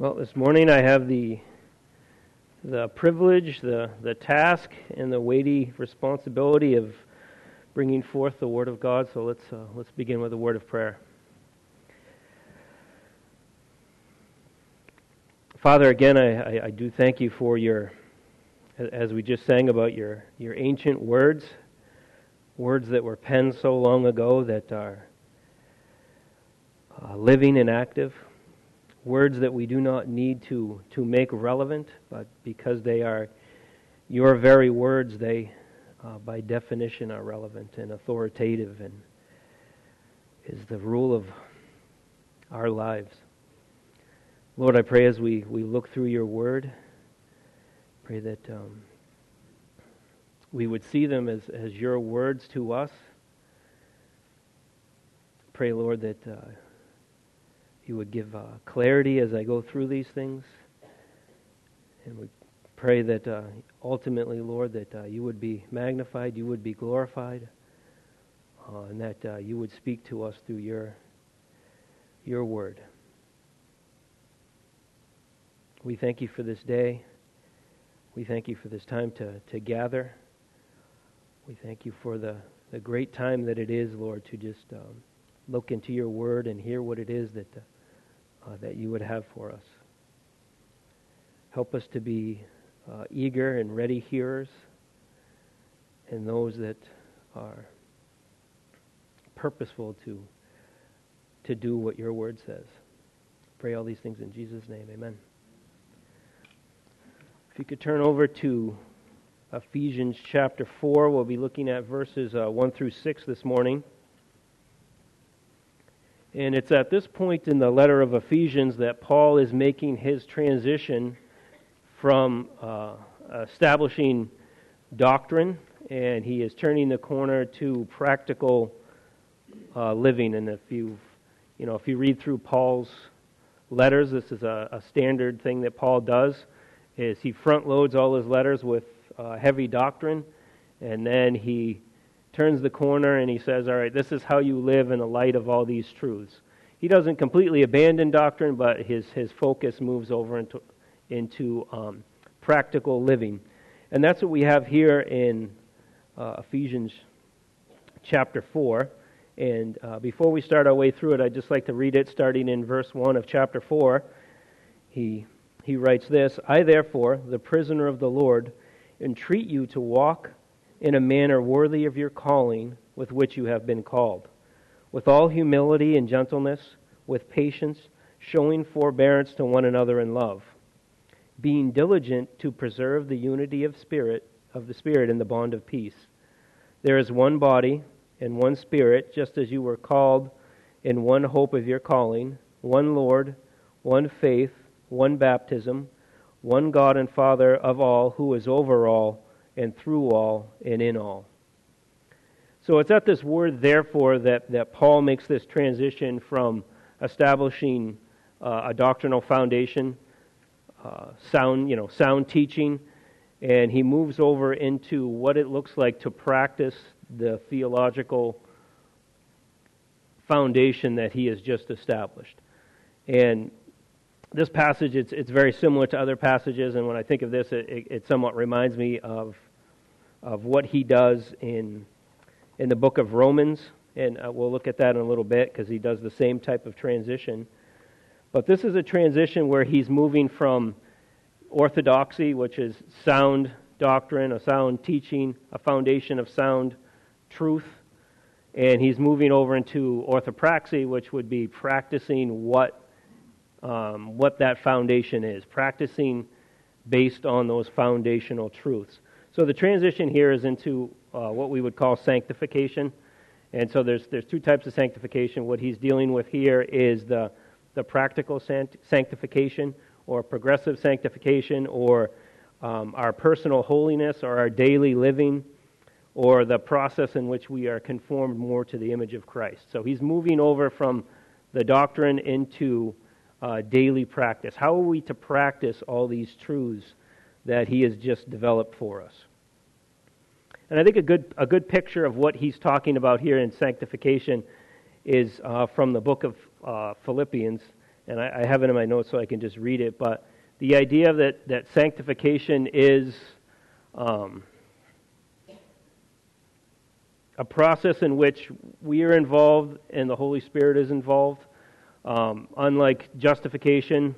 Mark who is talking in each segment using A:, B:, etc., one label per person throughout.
A: Well, this morning I have the the privilege, the the task, and the weighty responsibility of bringing forth the Word of God. So let's uh, let's begin with a word of prayer. Father, again, I, I, I do thank you for your, as we just sang about your your ancient words, words that were penned so long ago that are uh, living and active words that we do not need to, to make relevant, but because they are your very words, they, uh, by definition, are relevant and authoritative and is the rule of our lives. Lord, I pray as we, we look through your word, pray that um, we would see them as, as your words to us. Pray, Lord, that. Uh, you would give uh, clarity as I go through these things. And we pray that uh, ultimately, Lord, that uh, you would be magnified, you would be glorified, uh, and that uh, you would speak to us through your, your word. We thank you for this day. We thank you for this time to, to gather. We thank you for the, the great time that it is, Lord, to just um, look into your word and hear what it is that uh, that you would have for us. Help us to be uh, eager and ready hearers and those that are purposeful to, to do what your word says. Pray all these things in Jesus' name. Amen. If you could turn over to Ephesians chapter 4, we'll be looking at verses uh, 1 through 6 this morning. And it's at this point in the letter of Ephesians that Paul is making his transition from uh, establishing doctrine and he is turning the corner to practical uh, living. And if you, you know, if you read through Paul's letters, this is a, a, standard thing that Paul does: is he front loads all his letters with uh, heavy doctrine, and then he turns the corner and he says, All right, this is how you live in the light of all these truths. He doesn't completely abandon doctrine, but his, his focus moves over into, into um, practical living. And that's what we have here in uh, Ephesians chapter 4. And uh, before we start our way through it, I'd just like to read it starting in verse 1 of chapter 4. He, he writes this I, therefore, the prisoner of the Lord, entreat you to walk in a manner worthy of your calling with which you have been called, with all humility and gentleness, with patience, showing forbearance to one another in love, being diligent to preserve the unity of spirit of the spirit in the bond of peace. There is one body and one spirit, just as you were called in one hope of your calling, one Lord, one faith, one baptism, one God and Father of all, who is over all and through all and in all. So it's at this word, therefore, that, that Paul makes this transition from establishing uh, a doctrinal foundation, uh, sound, you know, sound teaching, and he moves over into what it looks like to practice the theological foundation that he has just established. And this passage, it's, it's very similar to other passages, and when I think of this, it, it, it somewhat reminds me of of what he does in, in the book of Romans. And uh, we'll look at that in a little bit because he does the same type of transition. But this is a transition where he's moving from orthodoxy, which is sound doctrine, a sound teaching, a foundation of sound truth, and he's moving over into orthopraxy, which would be practicing what um, what that foundation is, practicing based on those foundational truths. So the transition here is into uh, what we would call sanctification. And so there's, there's two types of sanctification. What he's dealing with here is the, the practical sanctification or progressive sanctification or um, our personal holiness or our daily living or the process in which we are conformed more to the image of Christ. So he's moving over from the doctrine into uh, daily practice. How are we to practice all these truths that he has just developed for us? And I think a good, a good picture of what he's talking about here in sanctification is uh, from the book of uh, Philippians. and I, I have it in my notes so I can just read it. But the idea that, that sanctification is um, a process in which we are involved and the Holy Spirit is involved. Um, unlike justification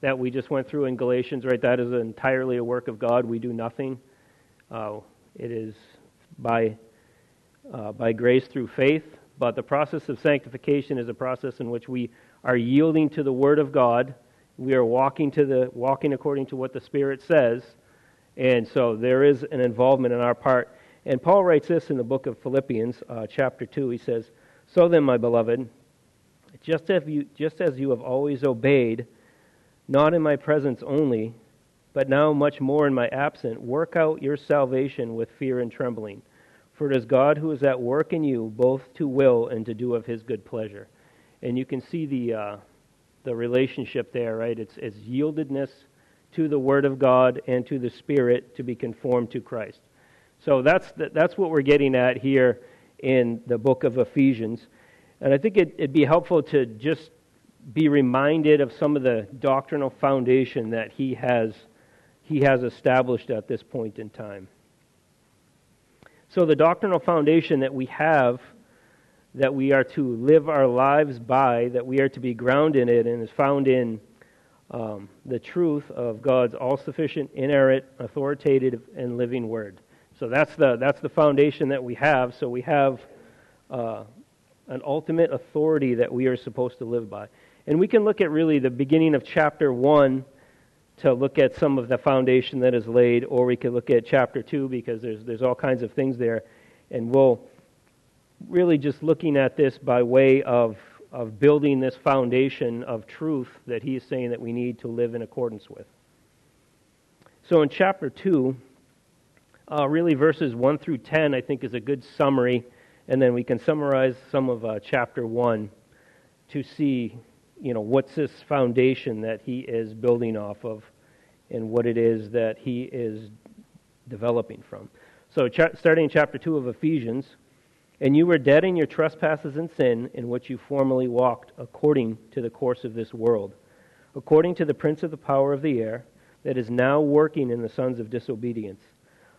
A: that we just went through in Galatians, right? That is entirely a work of God. We do nothing. Uh, it is by uh, by grace through faith. But the process of sanctification is a process in which we are yielding to the Word of God. We are walking to the walking according to what the Spirit says, and so there is an involvement in our part. And Paul writes this in the book of Philippians, uh, chapter two. He says, "So then, my beloved, just as you just as you have always obeyed, not in my presence only, but now much more in my absence, work out your salvation with fear and trembling." For it is God who is at work in you, both to will and to do of his good pleasure. And you can see the, uh, the relationship there, right? It's, it's yieldedness to the Word of God and to the Spirit to be conformed to Christ. So that's, the, that's what we're getting at here in the book of Ephesians. And I think it, it'd be helpful to just be reminded of some of the doctrinal foundation that he has, he has established at this point in time. So, the doctrinal foundation that we have, that we are to live our lives by, that we are to be grounded in, and is found in um, the truth of God's all sufficient, inerrant, authoritative, and living word. So, that's the, that's the foundation that we have. So, we have uh, an ultimate authority that we are supposed to live by. And we can look at really the beginning of chapter 1 to look at some of the foundation that is laid, or we could look at chapter 2 because there's, there's all kinds of things there. And we'll really just looking at this by way of, of building this foundation of truth that he is saying that we need to live in accordance with. So in chapter 2, uh, really verses 1 through 10, I think, is a good summary. And then we can summarize some of uh, chapter 1 to see you know, what's this foundation that he is building off of and what it is that he is developing from. So, cha- starting in chapter 2 of Ephesians, and you were dead in your trespasses and sin in which you formerly walked according to the course of this world, according to the prince of the power of the air that is now working in the sons of disobedience.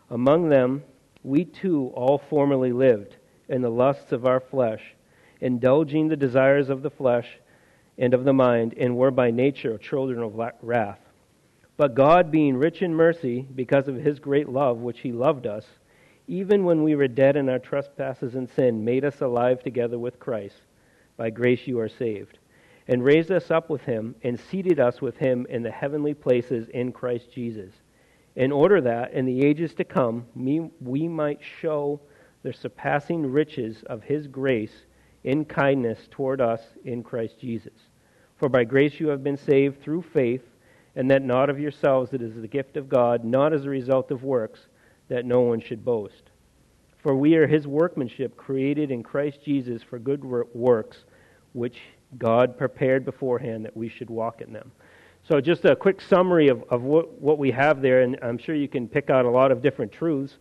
A: Among them, we too all formerly lived in the lusts of our flesh, indulging the desires of the flesh and of the mind, and were by nature children of wrath. But God, being rich in mercy, because of his great love which he loved us, even when we were dead in our trespasses and sin, made us alive together with Christ. By grace you are saved. And raised us up with him, and seated us with him in the heavenly places in Christ Jesus, in order that, in the ages to come, we might show the surpassing riches of his grace in kindness toward us in Christ Jesus. For by grace you have been saved through faith, and that not of yourselves, it is the gift of God, not as a result of works, that no one should boast. For we are his workmanship, created in Christ Jesus for good works, which God prepared beforehand that we should walk in them. So, just a quick summary of, of what, what we have there, and I'm sure you can pick out a lot of different truths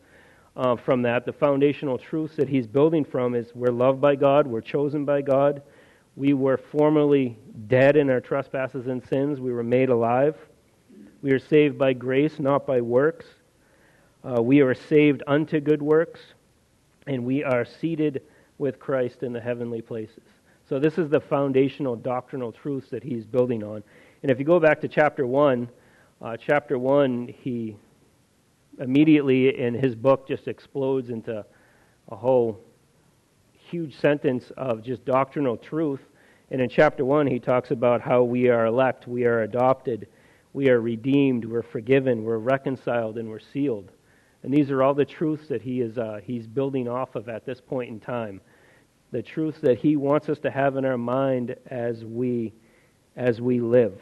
A: uh, from that. The foundational truths that he's building from is we're loved by God, we're chosen by God, we were formerly dead in our trespasses and sins. We were made alive. We are saved by grace, not by works. Uh, we are saved unto good works, and we are seated with Christ in the heavenly places. So, this is the foundational doctrinal truths that he's building on. And if you go back to chapter 1, uh, chapter 1, he immediately in his book just explodes into a whole huge sentence of just doctrinal truth. And in chapter 1, he talks about how we are elect, we are adopted, we are redeemed, we're forgiven, we're reconciled, and we're sealed. And these are all the truths that he is uh, he's building off of at this point in time. The truths that he wants us to have in our mind as we as we live.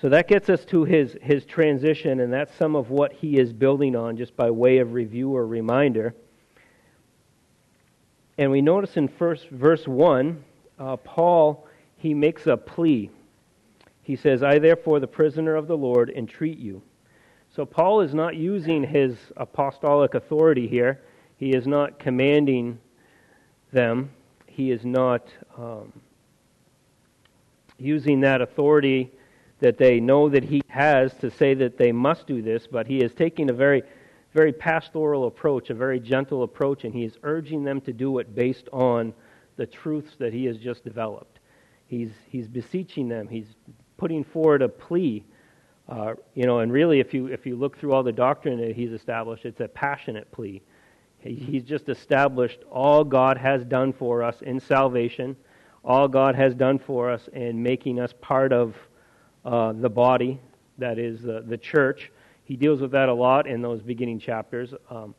A: So that gets us to his, his transition, and that's some of what he is building on, just by way of review or reminder. And we notice in first, verse 1, uh, Paul, he makes a plea. He says, I therefore, the prisoner of the Lord, entreat you. So Paul is not using his apostolic authority here. He is not commanding them. He is not um, using that authority that they know that he has to say that they must do this, but he is taking a very, very pastoral approach, a very gentle approach, and he is urging them to do it based on the truths that he has just developed. He's, he's beseeching them, he's putting forward a plea. Uh, you know, and really, if you, if you look through all the doctrine that he's established, it's a passionate plea. He's just established all God has done for us in salvation, all God has done for us in making us part of uh, the body, that is the, the church. He deals with that a lot in those beginning chapters. Um,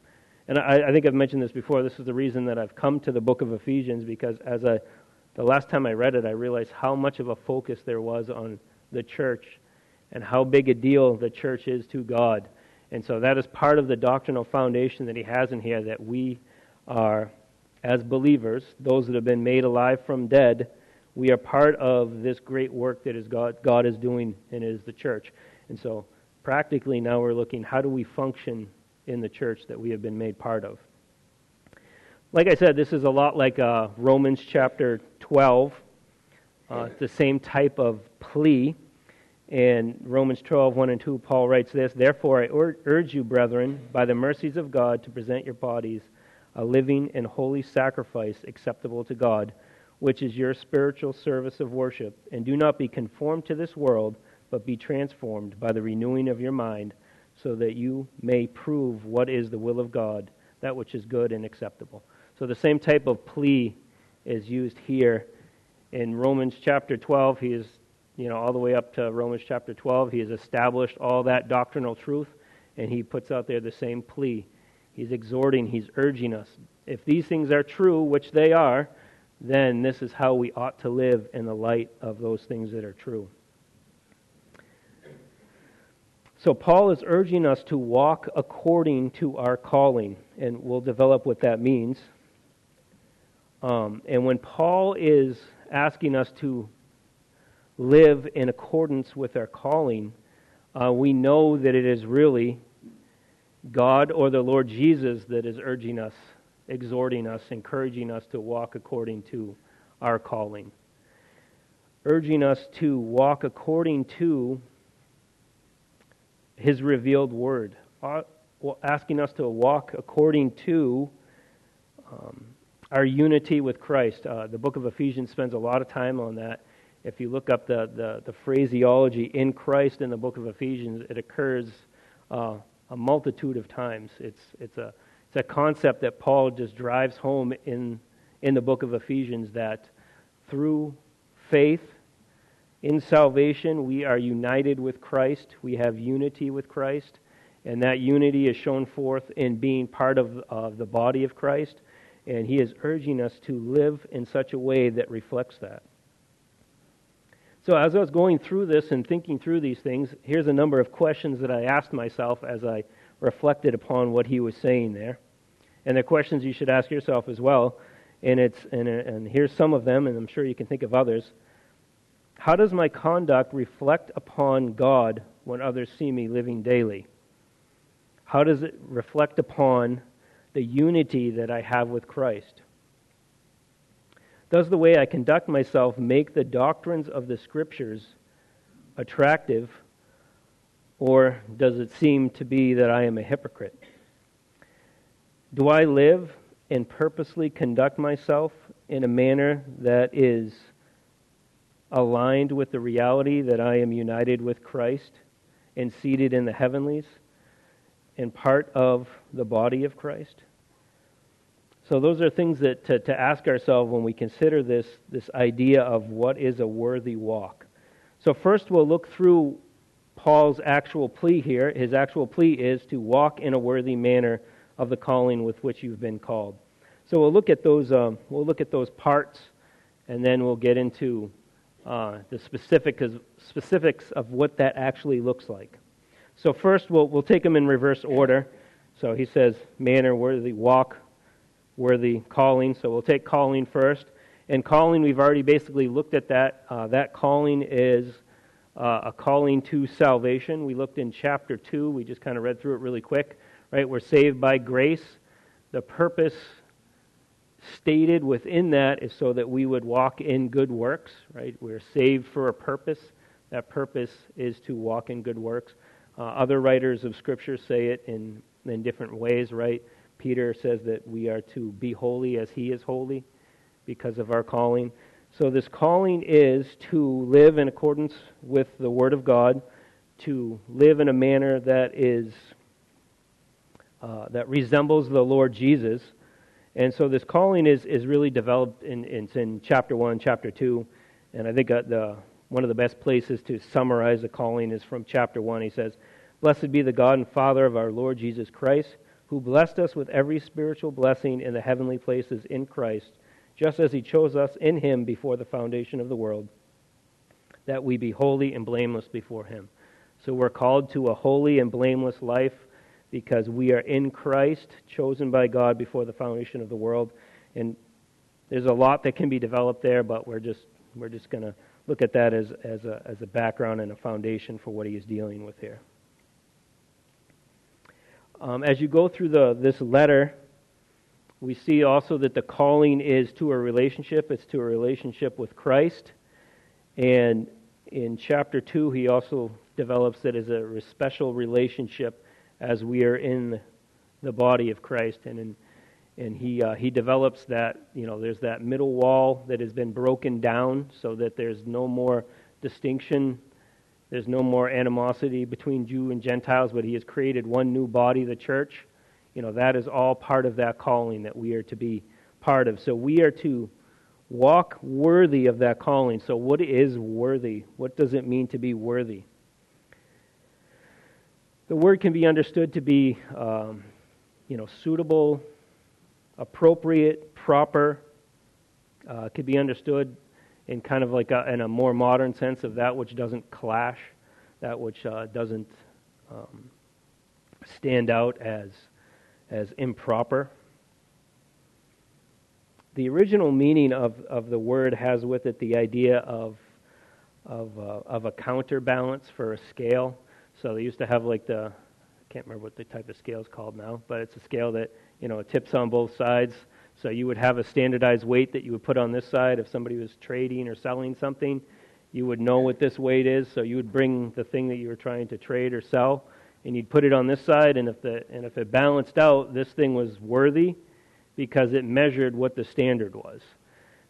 A: and I, I, think I've mentioned this before. This is the reason that I've come to the book of Ephesians because as I, the last time I read it, I realized how much of a focus there was on the church and how big a deal the church is to God. And so that is part of the doctrinal foundation that he has in here that we are, as believers, those that have been made alive from dead, we are part of this great work that is God, God is doing and is the church. And so practically now we're looking how do we function in the church that we have been made part of. Like I said, this is a lot like uh, Romans chapter 12. Uh, the same type of plea. In Romans 12, 1 and 2, Paul writes this Therefore, I urge you, brethren, by the mercies of God, to present your bodies a living and holy sacrifice acceptable to God which is your spiritual service of worship. And do not be conformed to this world, but be transformed by the renewing of your mind, so that you may prove what is the will of God, that which is good and acceptable. So the same type of plea is used here in Romans chapter 12. He is, you know, all the way up to Romans chapter 12. He has established all that doctrinal truth, and he puts out there the same plea. He's exhorting, he's urging us. If these things are true, which they are, then this is how we ought to live in the light of those things that are true. So, Paul is urging us to walk according to our calling, and we'll develop what that means. Um, and when Paul is asking us to live in accordance with our calling, uh, we know that it is really God or the Lord Jesus that is urging us exhorting us, encouraging us to walk according to our calling, urging us to walk according to His revealed word, uh, asking us to walk according to um, our unity with Christ. Uh, the book of Ephesians spends a lot of time on that. If you look up the, the, the phraseology in Christ in the book of Ephesians, it occurs uh, a multitude of times. It's, it's a it's a concept that Paul just drives home in, in the book of Ephesians that through faith in salvation, we are united with Christ. We have unity with Christ. And that unity is shown forth in being part of, the body of Christ. And he is urging us to live in such a way that reflects that. So, as I was going through this and thinking through these things, here's a number of questions that I asked myself as I reflected upon what he was saying there. And they're questions you should ask yourself as well. And, it's, and, and here's some of them, and I'm sure you can think of others. How does my conduct reflect upon God when others see me living daily? How does it reflect upon the unity that I have with Christ? Does the way I conduct myself make the doctrines of the Scriptures attractive or does it seem to be that I am a hypocrite? Do I live and purposely conduct myself in a manner that is aligned with the reality that I am united with Christ and seated in the heavenlies and part of the body of Christ? So, those are things that to, to ask ourselves when we consider this, this idea of what is a worthy walk. So, first we'll look through Paul's actual plea here. His actual plea is to walk in a worthy manner of the calling with which you've been called. So we'll look at those. Um, we'll look at those parts, and then we'll get into uh, the specific, specifics of what that actually looks like. So first, we'll we'll take them in reverse order. So he says, manner, worthy, walk, worthy, calling. So we'll take calling first. And calling, we've already basically looked at that. Uh, that calling is uh, a calling to salvation. We looked in chapter 2. We just kind of read through it really quick. Right? We're saved by grace. The purpose stated within that is so that we would walk in good works, right? We're saved for a purpose. That purpose is to walk in good works. Uh, other writers of Scripture say it in, in different ways, right? Peter says that we are to be holy as he is holy because of our calling. So, this calling is to live in accordance with the Word of God, to live in a manner that is uh, that resembles the Lord Jesus. And so, this calling is, is really developed in, in, chapter 1, chapter 2. And I think uh, the, one of the best places to summarize the calling is from chapter 1. He says, Blessed be the God and Father of our Lord Jesus Christ, who blessed us with every spiritual blessing in the heavenly places in Christ just as he chose us in him before the foundation of the world, that we be holy and blameless before him. So we're called to a holy and blameless life because we are in Christ, chosen by God before the foundation of the world. And there's a lot that can be developed there, but we're just we're just going to look at that as, as, a, as a background and a foundation for what he is dealing with here. Um, as you go through the, this letter, we see also that the calling is to a relationship, it's to a relationship with Christ. And in chapter 2, he also develops it as a special relationship as we are in the body of Christ. And, in, and he, uh, he develops that, you know, there's that middle wall that has been broken down so that there's no more distinction, there's no more animosity between Jew and Gentiles, but he has created one new body, the church you know, that is all part of that calling that we are to be part of. So we are to walk worthy of that calling. So, what is worthy? What does it mean to be worthy? The word can be understood to be, um, you know, suitable, appropriate, proper. Uh, could be understood in kind of like a, in a more modern sense of that which doesn't clash, that which uh, doesn't um, stand out as as improper. The original meaning of, of the word has with it the idea of, of, uh, of a counterbalance for a scale. So they used to have like the, I can't remember what the type of scale is called now, but it's a scale that, you know, it tips on both sides. So you would have a standardized weight that you would put on this side if somebody was trading or selling something. You would know what this weight is, so you would bring the thing that you were trying to trade or sell and you'd put it on this side, and if, the, and if it balanced out, this thing was worthy because it measured what the standard was.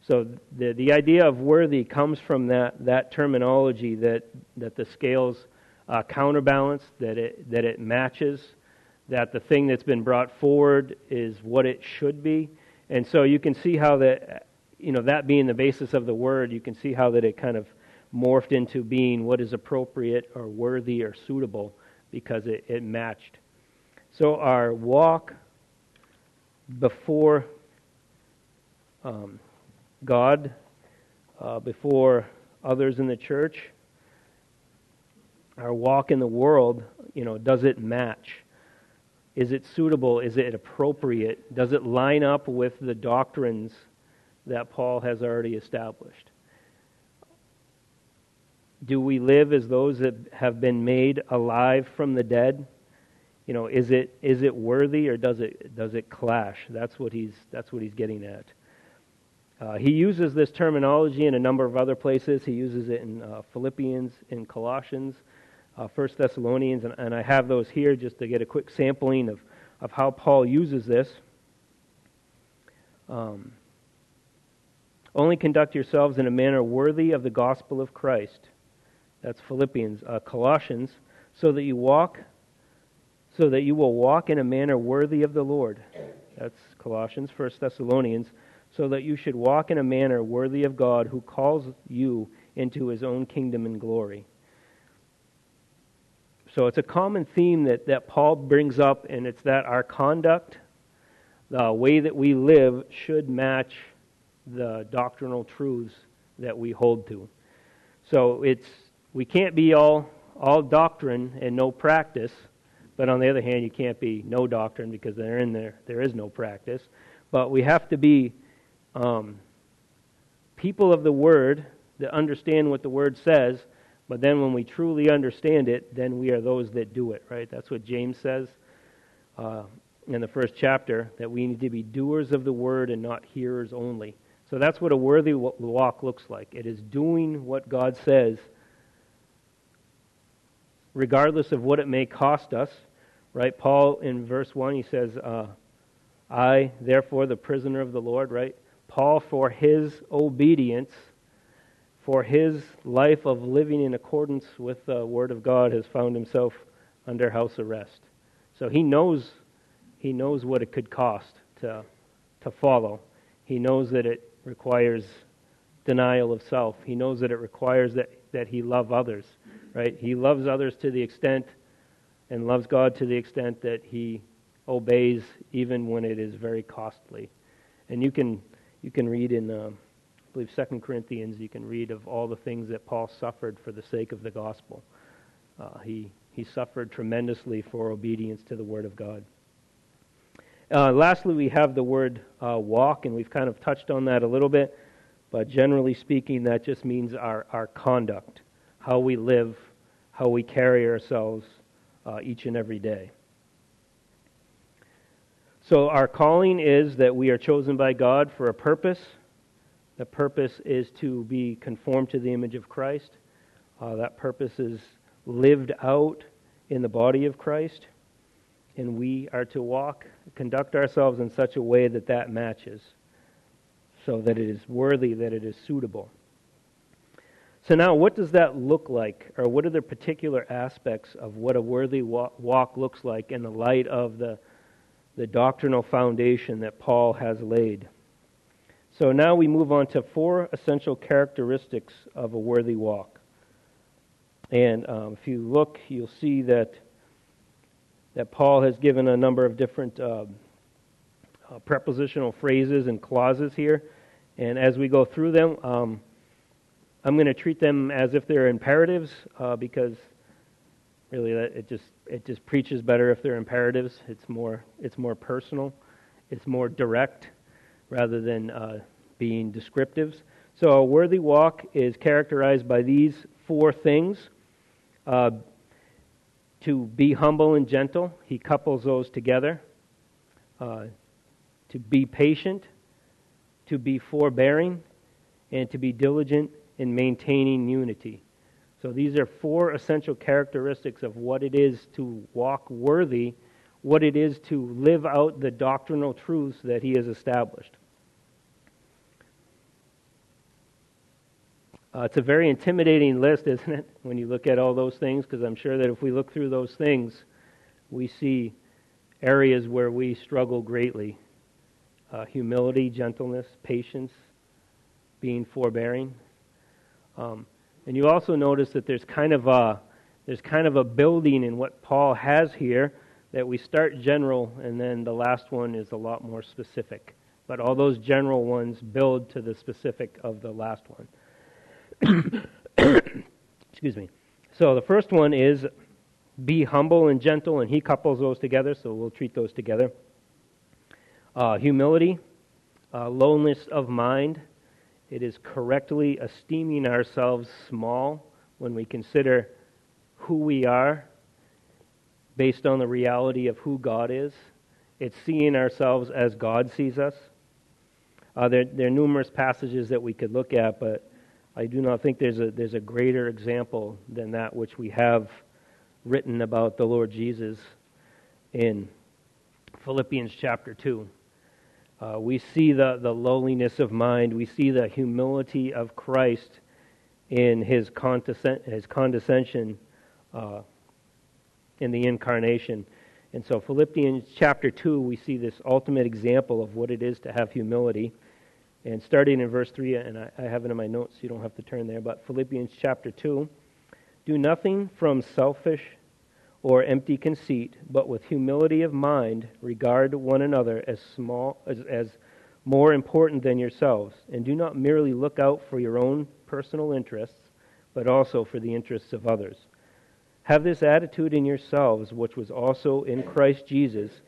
A: So the, the idea of worthy comes from that, that terminology that, that the scales uh, counterbalance, that it, that it matches, that the thing that's been brought forward is what it should be. And so you can see how that, you know, that being the basis of the word, you can see how that it kind of morphed into being what is appropriate or worthy or suitable because it, it matched. So our walk before um, God, uh, before others in the church, our walk in the world, you know, does it match? Is it suitable? Is it appropriate? Does it line up with the doctrines that Paul has already established? do we live as those that have been made alive from the dead? You know, is it is it worthy or does it does it clash? That's what he's that's what he's getting at. Uh, he uses this terminology in a number of other places. He uses it in uh, Philippians, in Colossians, uh, First Thessalonians, and, and I have those here just to get a quick sampling of, of how Paul uses this. Um, only conduct yourselves in a manner worthy of the gospel of Christ that's Philippians. Uh, Colossians, so that you walk, so that you will walk in a manner worthy of the Lord. That's Colossians. First Thessalonians, so that you should walk in a manner worthy of God who calls you into his own kingdom and glory. So it's a common theme that, that Paul brings up, and it's that our conduct, the way that we live, should match the doctrinal truths that we hold to. So it's we can't be all, all doctrine and no practice, but on the other hand, you can't be no doctrine because there in there there is no practice. But we have to be um, people of the Word that understand what the Word says. But then, when we truly understand it, then we are those that do it. Right? That's what James says. Uh, in the first chapter that we need to be doers of the word and not hearers only. So that's what a worthy walk looks like. It is doing what God says, regardless of what it may cost us. Right? Paul in verse 1, he says, uh, I, therefore, the prisoner of the Lord, right? Paul, for his obedience, for his life of living in accordance with the Word of God, has found himself under house arrest. So he knows he knows what it could cost to to follow. He knows that it requires denial of self. He knows that it requires that, that he love others. Right? He loves others to the extent and loves God to the extent that he obeys even when it is very costly. And you can you can read in uh, I believe Second Corinthians. You can read of all the things that Paul suffered for the sake of the gospel. Uh, he he suffered tremendously for obedience to the Word of God. Uh, lastly, we have the word uh, walk, and we've kind of touched on that a little bit, but generally speaking, that just means our, our conduct, how we live, how we carry ourselves uh, each and every day. So, our calling is that we are chosen by God for a purpose. The purpose is to be conformed to the image of Christ. Uh, that purpose is lived out in the body of Christ, and we are to walk, conduct ourselves in such a way that that matches, so that it is worthy, that it is suitable. So, now what does that look like, or what are the particular aspects of what a worthy walk looks like in the light of the, the doctrinal foundation that Paul has laid? So, now we move on to four essential characteristics of a worthy walk. And um, if you look, you'll see that, that Paul has given a number of different uh, uh, prepositional phrases and clauses here. And as we go through them, um, I'm going to treat them as if they're imperatives uh, because really that, it just it just preaches better if they're imperatives. It's more it's more personal, it's more direct rather than uh, being descriptives. So a worthy walk is characterized by these four things. Uh, to be humble and gentle, he couples those together. Uh, to be patient, to be forbearing, and to be diligent in maintaining unity. So these are four essential characteristics of what it is to walk worthy, what it is to live out the doctrinal truths that he has established. Uh, it's a very intimidating list, isn't it, when you look at all those things? Because I'm sure that if we look through those things, we see areas where we struggle greatly uh, humility, gentleness, patience, being forbearing. Um, and you also notice that there's kind of a there's kind of a building in what Paul has here that we start general and then the last one is a lot more specific. But all those general ones build to the specific of the last one. Excuse me. So the first one is be humble and gentle, and he couples those together, so we'll treat those together. Uh, humility, uh, lowliness of mind. It is correctly esteeming ourselves small when we consider who we are based on the reality of who God is. It's seeing ourselves as God sees us. Uh, there, there are numerous passages that we could look at, but I do not think there's a, there's a greater example than that which we have written about the Lord Jesus in Philippians chapter 2. Uh, we see the, the lowliness of mind, we see the humility of Christ in his, his condescension uh, in the incarnation. And so, Philippians chapter 2, we see this ultimate example of what it is to have humility. And starting in verse 3, and I, I have it in my notes, so you don't have to turn there, but Philippians chapter 2 Do nothing from selfish or empty conceit, but with humility of mind regard one another as small as, as more important than yourselves, and do not merely look out for your own personal interests, but also for the interests of others. Have this attitude in yourselves, which was also in Christ Jesus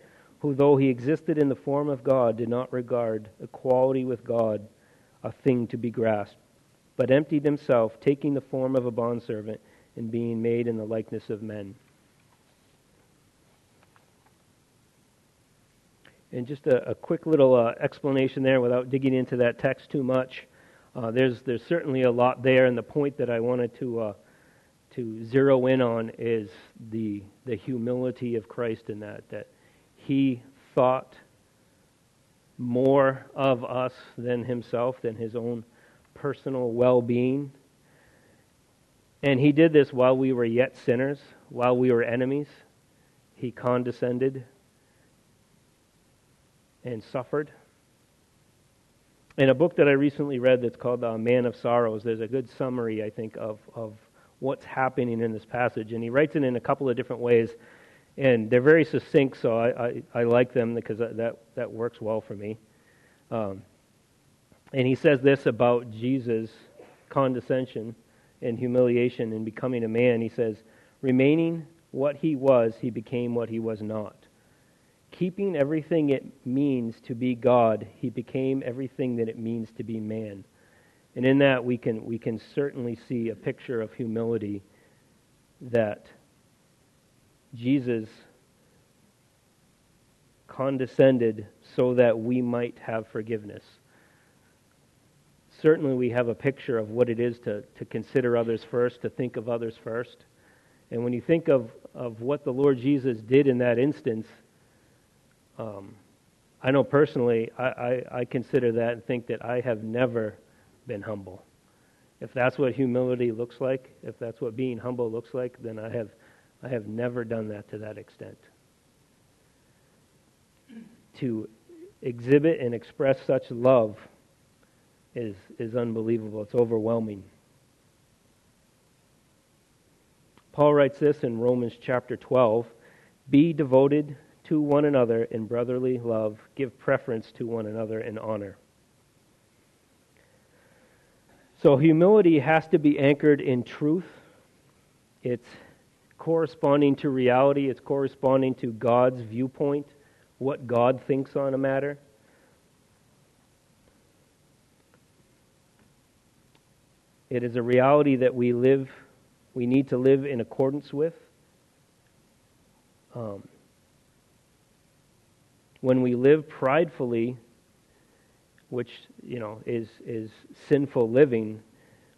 A: who, though he existed in the form of God, did not regard equality with God a thing to be grasped, but emptied himself, taking the form of a bondservant and being made in the likeness of men. And just a, a quick little uh, explanation there without digging into that text too much. Uh, there's, there's certainly a lot there, and the point that I wanted to, uh, to zero in on is the, the humility of Christ in that, that he thought more of us than himself, than his own personal well being. And he did this while we were yet sinners, while we were enemies. He condescended and suffered. In a book that I recently read that's called uh, Man of Sorrows, there's a good summary, I think, of, of what's happening in this passage. And he writes it in a couple of different ways. And they're very succinct, so I, I, I like them because that, that works well for me. Um, and he says this about Jesus' condescension and humiliation in becoming a man. He says, Remaining what he was, he became what he was not. Keeping everything it means to be God, he became everything that it means to be man. And in that, we can, we can certainly see a picture of humility that Jesus condescended so that we might have forgiveness. Certainly, we have a picture of what it is to, to consider others first, to think of others first. And when you think of, of what the Lord Jesus did in that instance, um, I know personally, I, I, I consider that and think that I have never been humble. If that's what humility looks like, if that's what being humble looks like, then I have, I have never done that to that extent. To exhibit and express such love is, is unbelievable. It's overwhelming. Paul writes this in Romans chapter 12 Be devoted to one another in brotherly love, give preference to one another in honor. So, humility has to be anchored in truth. It's corresponding to reality, it's corresponding to God's viewpoint, what God thinks on a matter. It is a reality that we live, we need to live in accordance with. Um, when we live pridefully, which you know is is sinful living,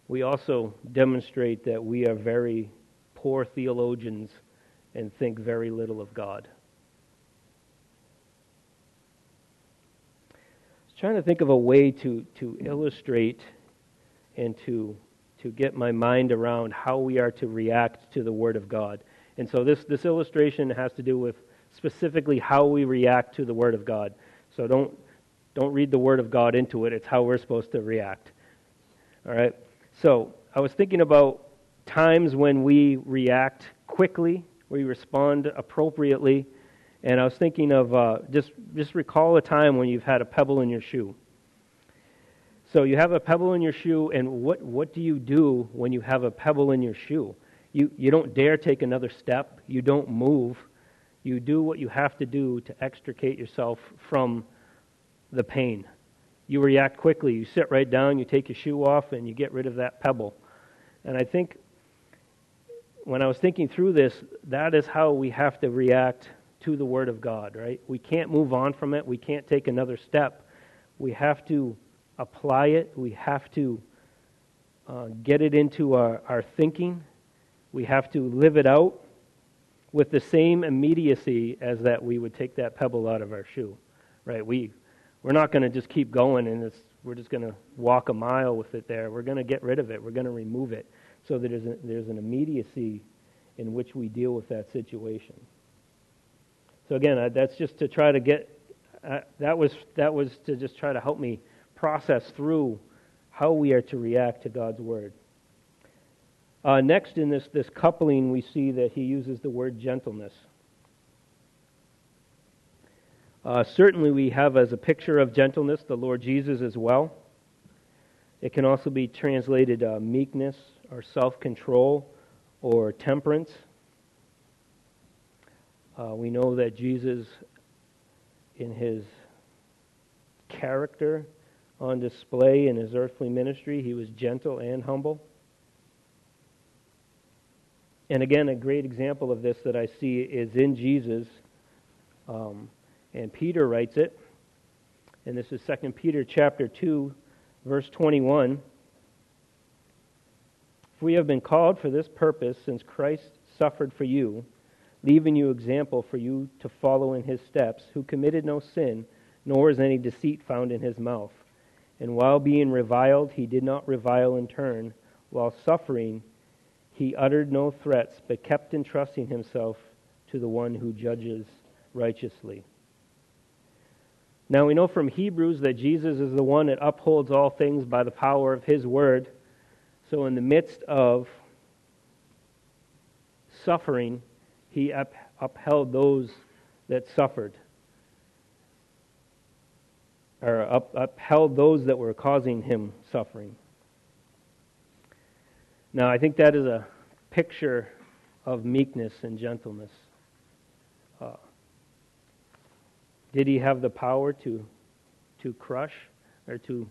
A: we also demonstrate that we are very poor theologians and think very little of God. I was trying to think of a way to, to illustrate and to, to get my mind around how we are to react to the Word of God. And so this, this illustration has to do with specifically how we react to the Word of God. So don't, don't read the Word of God into it, it's how we're supposed to react. All right? So I was thinking about times when we react quickly, we respond appropriately, and I was thinking of uh, just, just recall a time when you've had a pebble in your shoe. So you have a pebble in your shoe, and what, what do you do when you have a pebble in your shoe? You, you don't dare take another step. You don't move you do what you have to do to extricate yourself from the pain. You react quickly. You sit right down, you take your shoe off, and you get rid of that pebble. And I think when I was thinking through this, that is how we have to react to the Word of God, right? We can't move on from it. We can't take another step. We have to apply it. We have to uh, get it into our, our thinking. We have to live it out with the same immediacy as that we would take that pebble out of our shoe, right? We, we're not going to just keep going and we're just going to walk a mile with it there. We're going to get rid of it. We're going to remove it so that there's, a, there's an immediacy in which we deal with that situation. So again, that's just to try to get uh, that was that was to just try to help me process through how we are to react to God's word. Uh, next, in this, this coupling, we see that he uses the word gentleness. Uh, certainly, we have as a picture of gentleness the Lord Jesus as well. It can also be translated uh, meekness or self control or temperance. Uh, we know that Jesus, in his character on display in his earthly ministry, he was gentle and humble. And again, a great example of this that I see is in Jesus. Um, And Peter writes it, and this is 2 Peter chapter 2, verse 21. We have been called for this purpose since Christ suffered for you, leaving you example for you to follow in his steps, who committed no sin, nor is any deceit found in his mouth. And while being reviled, he did not revile in turn. While suffering, he uttered no threats, but kept entrusting himself to the one who judges righteously. Now we know from Hebrews that Jesus is the one that upholds all things by the power of his word. So, in the midst of suffering, he up, upheld those that suffered, or up, upheld those that were causing him suffering. Now, I think that is a picture of meekness and gentleness. Uh, did he have the power to, to crush or to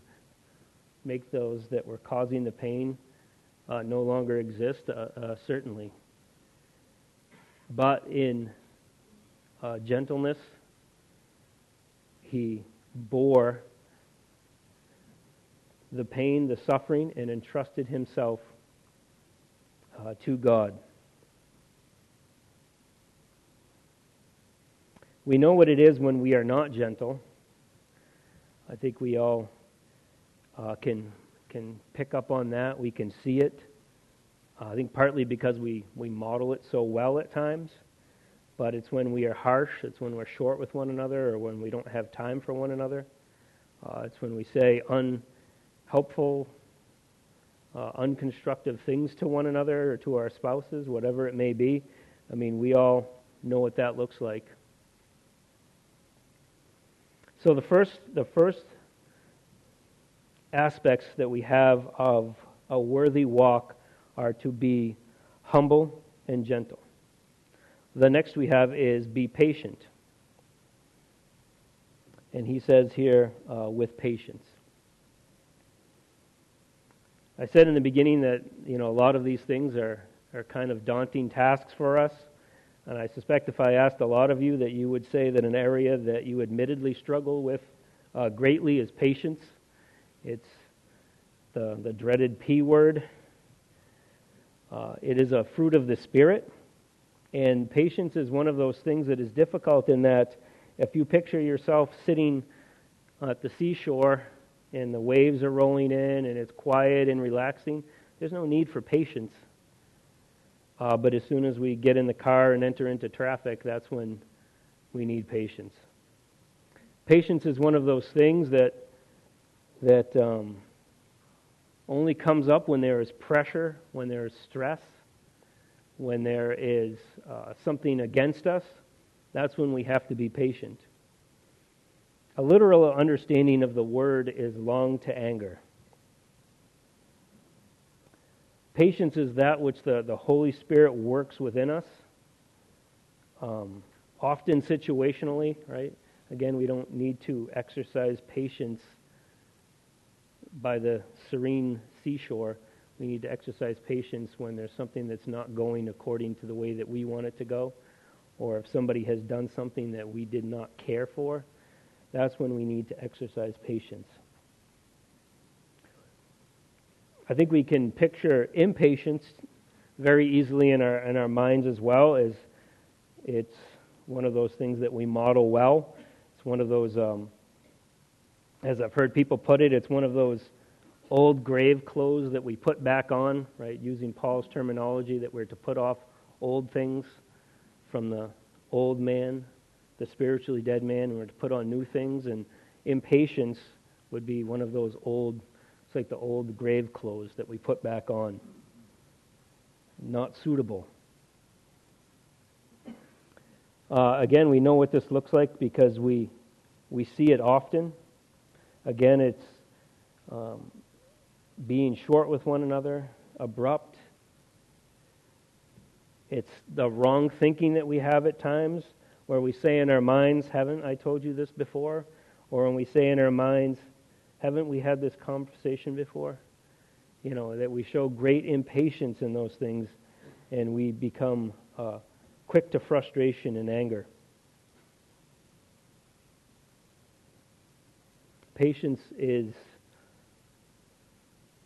A: make those that were causing the pain uh, no longer exist? Uh, uh certainly. But in uh, gentleness, he bore the pain, the suffering, and entrusted himself uh, to God. We know what it is when we are not gentle. I think we all uh, can can pick up on that. We can see it. Uh, I think partly because we, we model it so well at times, but it's when we are harsh, it's when we're short with one another, or when we don't have time for one another. Uh, it's when we say unhelpful, uh, unconstructive things to one another or to our spouses, whatever it may be. I mean, we all know what that looks like. So the first, the first aspects that we have of a worthy walk are to be humble and gentle. The next we have is be patient. And he says here, uh, with patience. I said in the beginning that you know a lot of these things are, are kind of daunting tasks for us. And I suspect if I asked a lot of you that you would say that an area that you admittedly struggle with uh, greatly is patience. It's the, the dreaded P word. Uh, it is a fruit of the Spirit. And patience is one of those things that is difficult in that if you picture yourself sitting at the seashore and the waves are rolling in and it's quiet and relaxing, there's no need for patience. Uh, but as soon as we get in the car and enter into traffic, that's when we need patience. Patience is one of those things that that um, only comes up when there is pressure, when there is stress, when there is uh, something against us. That's when we have to be patient. A literal understanding of the word is long to anger. Patience is that which the, the Holy Spirit works within us, um, often situationally, right? Again, we don't need to exercise patience by the serene seashore. We need to exercise patience when there's something that's not going according to the way that we want it to go, or if somebody has done something that we did not care for. That's when we need to exercise patience. I think we can picture impatience very easily in our in our minds as well as it's one of those things that we model well. It's one of those, um, as I've heard people put it, it's one of those old grave clothes that we put back on, right? Using Paul's terminology that we're to put off old things from the old man, the spiritually dead man, and we're to put on new things. And impatience would be one of those old it's like the old grave clothes that we put back on. Not suitable. Uh, again, we know what this looks like because we, we see it often. Again, it's um, being short with one another, abrupt. It's the wrong thinking that we have at times, where we say in our minds, Haven't I told you this before? Or when we say in our minds, haven't we had this conversation before? You know, that we show great impatience in those things and we become uh, quick to frustration and anger. Patience is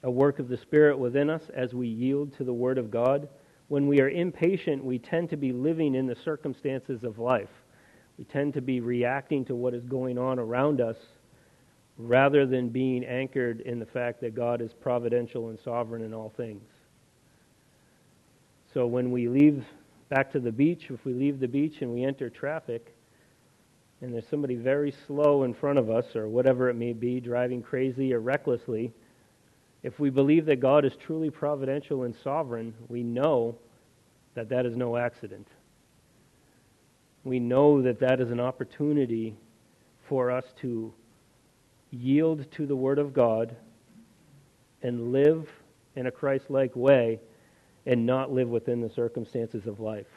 A: a work of the Spirit within us as we yield to the Word of God. When we are impatient, we tend to be living in the circumstances of life. We tend to be reacting to what is going on around us rather than being anchored in the fact that God is providential and sovereign in all things. So when we leave back to the beach, if we leave the beach and we enter traffic, and there's somebody very slow in front of us, or whatever it may be, driving crazy or recklessly, if we believe that God is truly providential and sovereign, we know that that is no accident. We know that that is an opportunity for us to yield to the Word of God and live in a Christ like way and not live within the circumstances of life.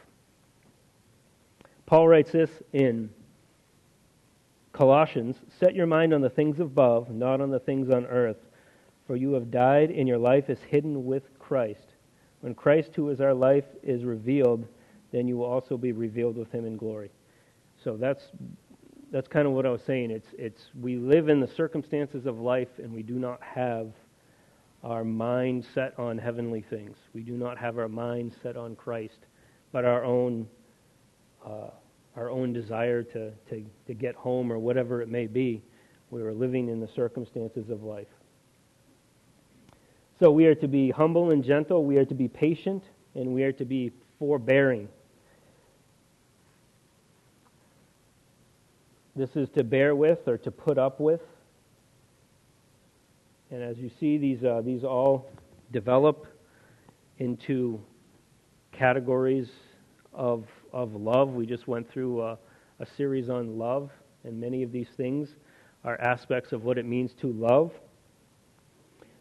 A: Paul writes this in Colossians Set your mind on the things above, not on the things on earth. For you have died, and your life is hidden with Christ. When Christ, who is our life, is revealed, then you will also be revealed with him in glory. So that's that's kind of what I was saying. It's it's we live in the circumstances of life and we do not have our mind set on heavenly things. We do not have our mind set on Christ, but our own uh, our own desire to, to, to get home or whatever it may be. We are living in the circumstances of life. So we are to be humble and gentle, we are to be patient, and we are to be forbearing. This is to bear with or to put up with. And as you see, these, uh, these all develop into categories of, of love. We just went through a, a series on love, and many of these things are aspects of what it means to love.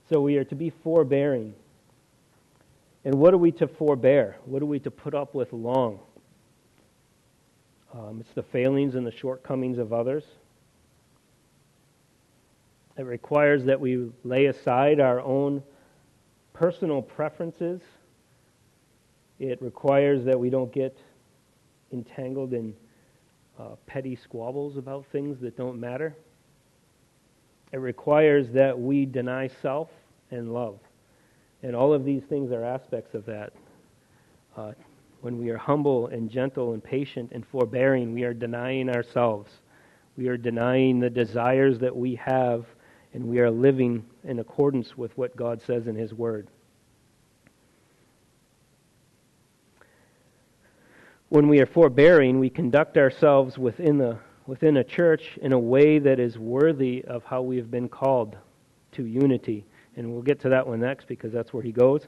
A: So we are to be forbearing. And what are we to forbear? What are we to put up with long? Um, it's the failings and the shortcomings of others. It requires that we lay aside our own personal preferences. It requires that we don't get entangled in uh, petty squabbles about things that don't matter. It requires that we deny self and love. And all of these things are aspects of that. Uh, when we are humble and gentle and patient and forbearing, we are denying ourselves. We are denying the desires that we have, and we are living in accordance with what God says in His Word. When we are forbearing, we conduct ourselves within, the, within a church in a way that is worthy of how we have been called to unity. And we'll get to that one next because that's where he goes.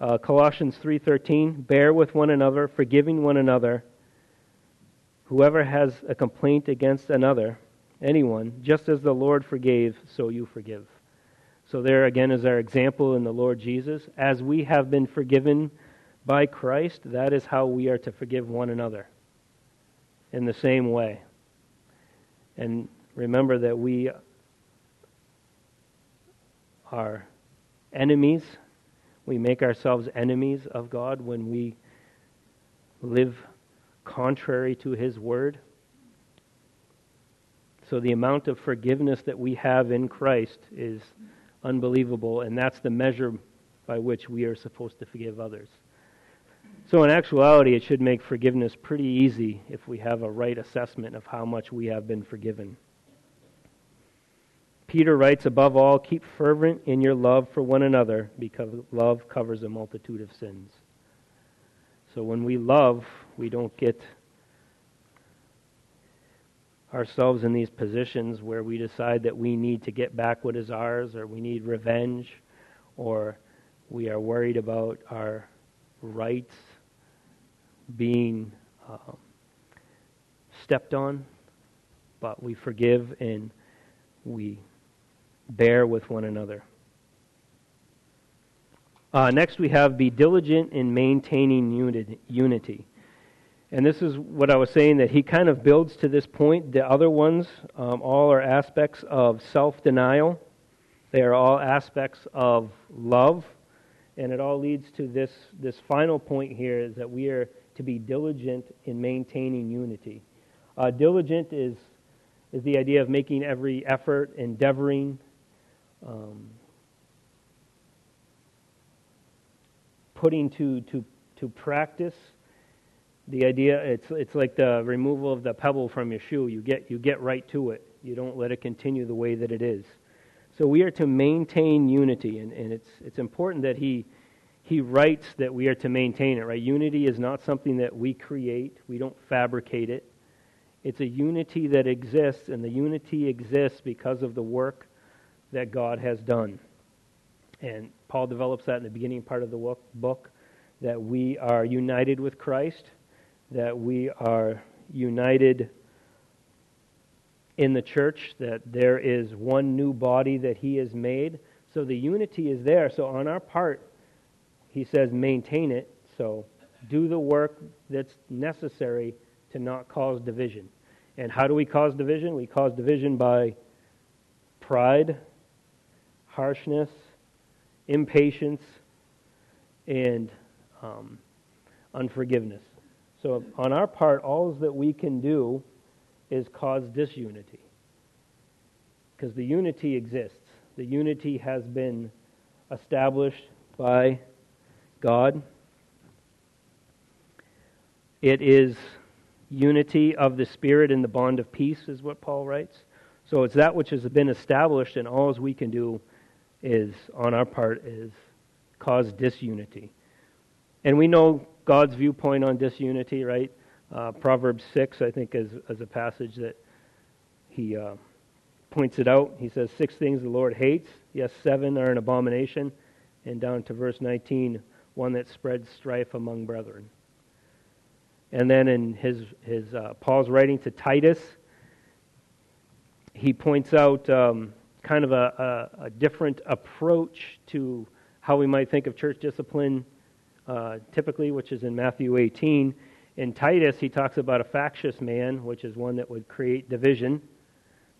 A: Uh, Colossians 3:13, bear with one another, forgiving one another. Whoever has a complaint against another, anyone, just as the Lord forgave, so you forgive. So there again is our example in the Lord Jesus. As we have been forgiven by Christ, that is how we are to forgive one another. In the same way. And remember that we are enemies we make ourselves enemies of God when we live contrary to His Word. So the amount of forgiveness that we have in Christ is unbelievable, and that's the measure by which we are supposed to forgive others. So, in actuality, it should make forgiveness pretty easy if we have a right assessment of how much we have been forgiven. Peter writes, above all, keep fervent in your love for one another, because love covers a multitude of sins. So when we love, we don't get ourselves in these positions where we decide that we need to get back what is ours, or we need revenge, or we are worried about our rights being um, stepped on, but we forgive and we bear with one another. Uh, next, we have be diligent in maintaining unity. And this is what I was saying that he kind of builds to this point. The other ones um, all are aspects of self denial, they are all aspects of love. And it all leads to this, this final point here is that we are to be diligent in maintaining unity. Uh, diligent is is the idea of making every effort, endeavoring, um, putting to, to, to practice. The idea it's it's like the removal of the pebble from your shoe. You get you get right to it. You don't let it continue the way that it is. So we are to maintain unity and, and it's it's important that he he writes that we are to maintain it right unity is not something that we create we don't fabricate it it's a unity that exists and the unity exists because of the work that god has done and paul develops that in the beginning part of the book that we are united with christ that we are united in the church, that there is one new body that He has made. So the unity is there. So on our part, He says, maintain it. So do the work that's necessary to not cause division. And how do we cause division? We cause division by pride, harshness, impatience, and um, unforgiveness. So, on our part, all that we can do is cause disunity. Because the unity exists. The unity has been established by God. It is unity of the Spirit in the bond of peace, is what Paul writes. So it's that which has been established, and all we can do is, on our part, is cause disunity. And we know God's viewpoint on disunity, right? Uh, Proverbs 6, I think, is, is a passage that he uh, points it out. He says, Six things the Lord hates. Yes, seven are an abomination. And down to verse 19, one that spreads strife among brethren. And then in his, his uh, Paul's writing to Titus, he points out um, kind of a, a, a different approach to how we might think of church discipline uh, typically, which is in Matthew 18. In Titus, he talks about a factious man, which is one that would create division.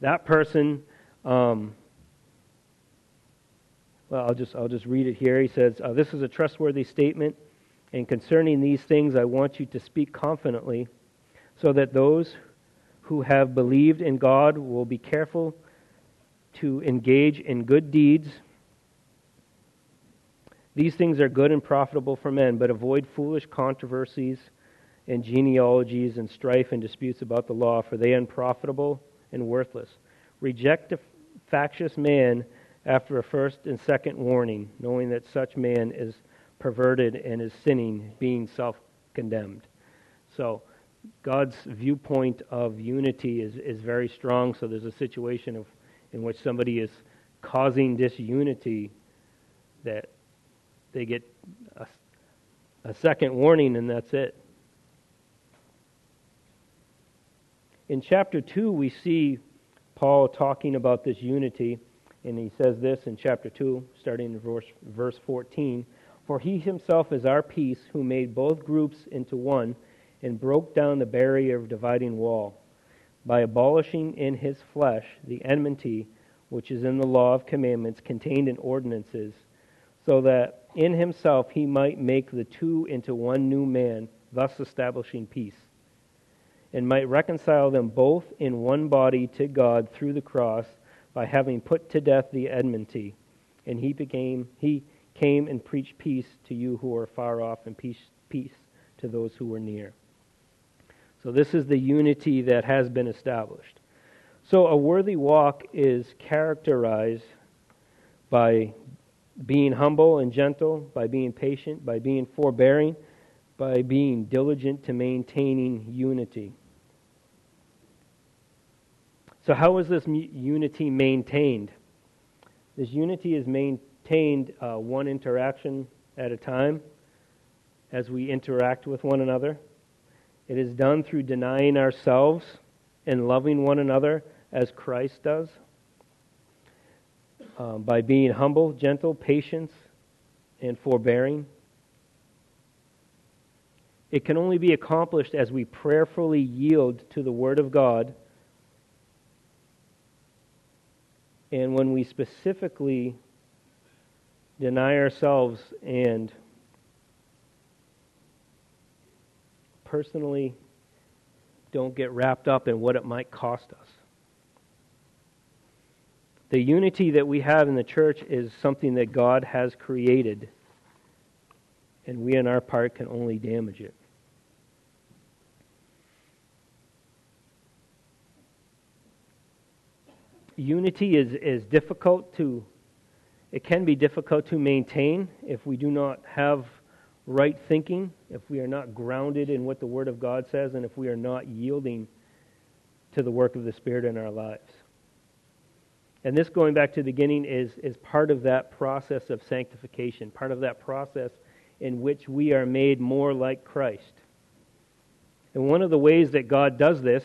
A: That person, um, well, I'll just, I'll just read it here. He says, uh, This is a trustworthy statement, and concerning these things, I want you to speak confidently, so that those who have believed in God will be careful to engage in good deeds these things are good and profitable for men, but avoid foolish controversies and genealogies and strife and disputes about the law, for they are unprofitable and worthless. Reject a factious man after a first and second warning, knowing that such man is perverted and is sinning, being self condemned. So, God's viewpoint of unity is, is very strong. So, there's a situation of, in which somebody is causing disunity that they get a, a second warning, and that's it. In chapter 2, we see Paul talking about this unity, and he says this in chapter 2, starting in verse, verse 14 For he himself is our peace, who made both groups into one and broke down the barrier of dividing wall by abolishing in his flesh the enmity which is in the law of commandments contained in ordinances, so that in himself he might make the two into one new man, thus establishing peace, and might reconcile them both in one body to God through the cross by having put to death the enmity. And he became he came and preached peace to you who are far off and peace peace to those who were near. So this is the unity that has been established. So a worthy walk is characterized by being humble and gentle, by being patient, by being forbearing, by being diligent to maintaining unity. So, how is this unity maintained? This unity is maintained uh, one interaction at a time as we interact with one another. It is done through denying ourselves and loving one another as Christ does um, by being humble, gentle, patient, and forbearing. It can only be accomplished as we prayerfully yield to the Word of God and when we specifically deny ourselves and personally don't get wrapped up in what it might cost us. The unity that we have in the church is something that God has created, and we on our part can only damage it. Unity is, is difficult to, it can be difficult to maintain if we do not have right thinking, if we are not grounded in what the Word of God says, and if we are not yielding to the work of the Spirit in our lives. And this, going back to the beginning, is, is part of that process of sanctification, part of that process in which we are made more like Christ. And one of the ways that God does this,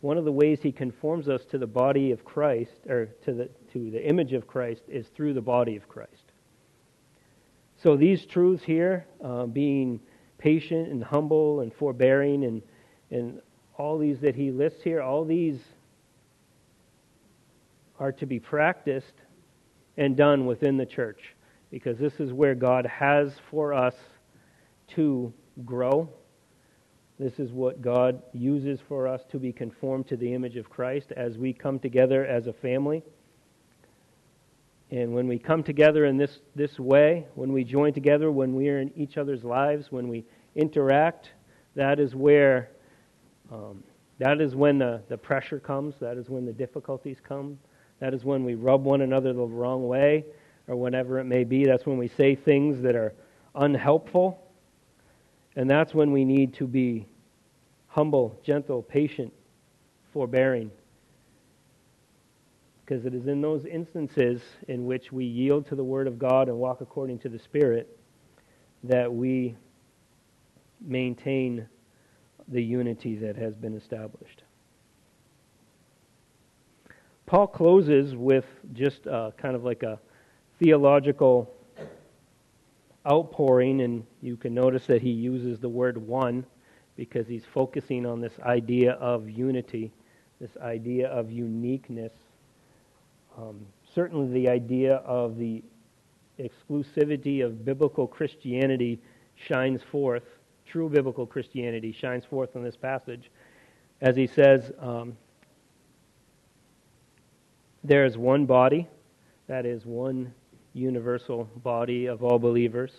A: one of the ways He conforms us to the body of Christ, or to the, to the image of Christ, is through the body of Christ. So these truths here, uh, being patient and humble and forbearing and, and all these that he lists here, all these are to be practiced and done within the church because this is where God has for us to grow. This is what God uses for us to be conformed to the image of Christ as we come together as a family. And when we come together in this, this way, when we join together, when we are in each other's lives, when we interact, that is where, um, that is when the, the pressure comes, that is when the difficulties come, that is when we rub one another the wrong way, or whenever it may be. That's when we say things that are unhelpful. And that's when we need to be humble, gentle, patient, forbearing, because it is in those instances in which we yield to the Word of God and walk according to the Spirit that we maintain the unity that has been established. Paul closes with just uh, kind of like a theological outpouring, and you can notice that he uses the word one because he's focusing on this idea of unity, this idea of uniqueness um, certainly, the idea of the exclusivity of biblical Christianity shines forth. True biblical Christianity shines forth in this passage. As he says, um, there is one body, that is, one universal body of all believers,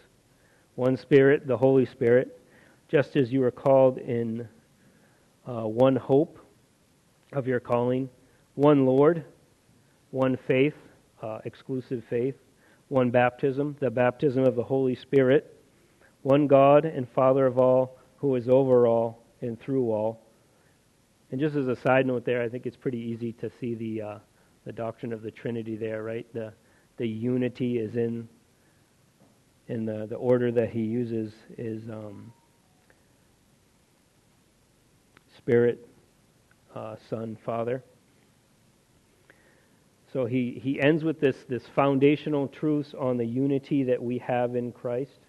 A: one Spirit, the Holy Spirit, just as you are called in uh, one hope of your calling, one Lord one faith, uh, exclusive faith, one baptism, the baptism of the Holy Spirit, one God and Father of all, who is over all and through all. And just as a side note there, I think it's pretty easy to see the, uh, the doctrine of the Trinity there, right? The, the unity is in, in the, the order that he uses is um, Spirit, uh, Son, Father. So he, he ends with this, this foundational truth on the unity that we have in Christ.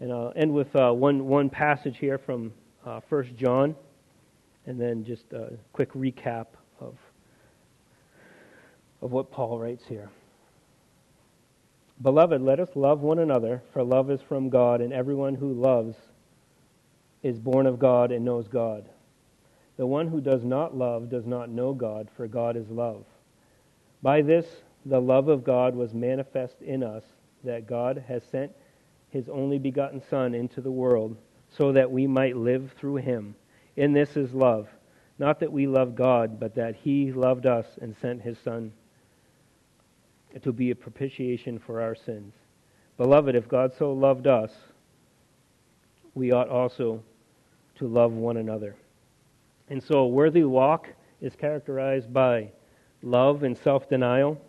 A: And I'll end with uh, one, one passage here from uh, 1 John, and then just a quick recap of, what Paul writes here. Beloved, let us love one another, for love is from God, and everyone who loves is born of God and knows God. The one who does not love does not know God, for God is love. By this, the love of God was manifest in us, that God has sent his only begotten Son into the world, so that we might live through him. In this is love. Not that we love God, but that he loved us and sent his Son to be a propitiation for our sins. Beloved, if God so loved us, we ought also to love one another. And so a worthy walk is characterized by love and self denial.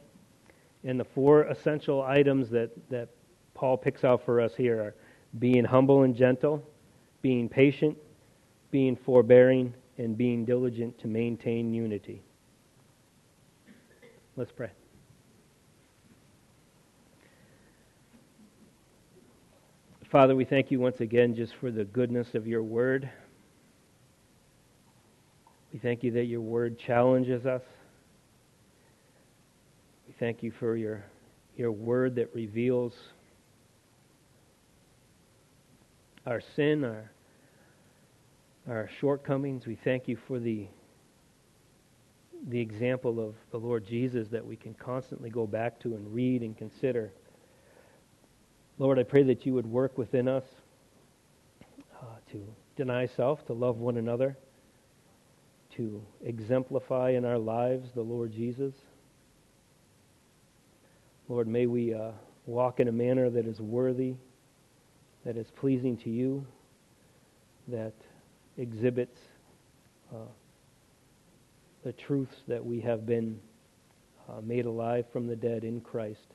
A: And the four essential items that, that Paul picks out for us here are being humble and gentle, being patient, being forbearing, and being diligent to maintain unity. Let's pray. Father, we thank you once again just for the goodness of your word. We thank you that your word challenges us. We thank you for your, your word that reveals our sin, our, our shortcomings. We thank you for the, the example of the Lord Jesus that we can constantly go back to and read and consider. Lord, I pray that you would work within us uh, to deny self, to love one another, to exemplify in our lives the Lord Jesus. Lord, may we uh, walk in a manner that is worthy, that is pleasing to you, that exhibits uh, the truths that we have been uh, made alive from the dead in Christ.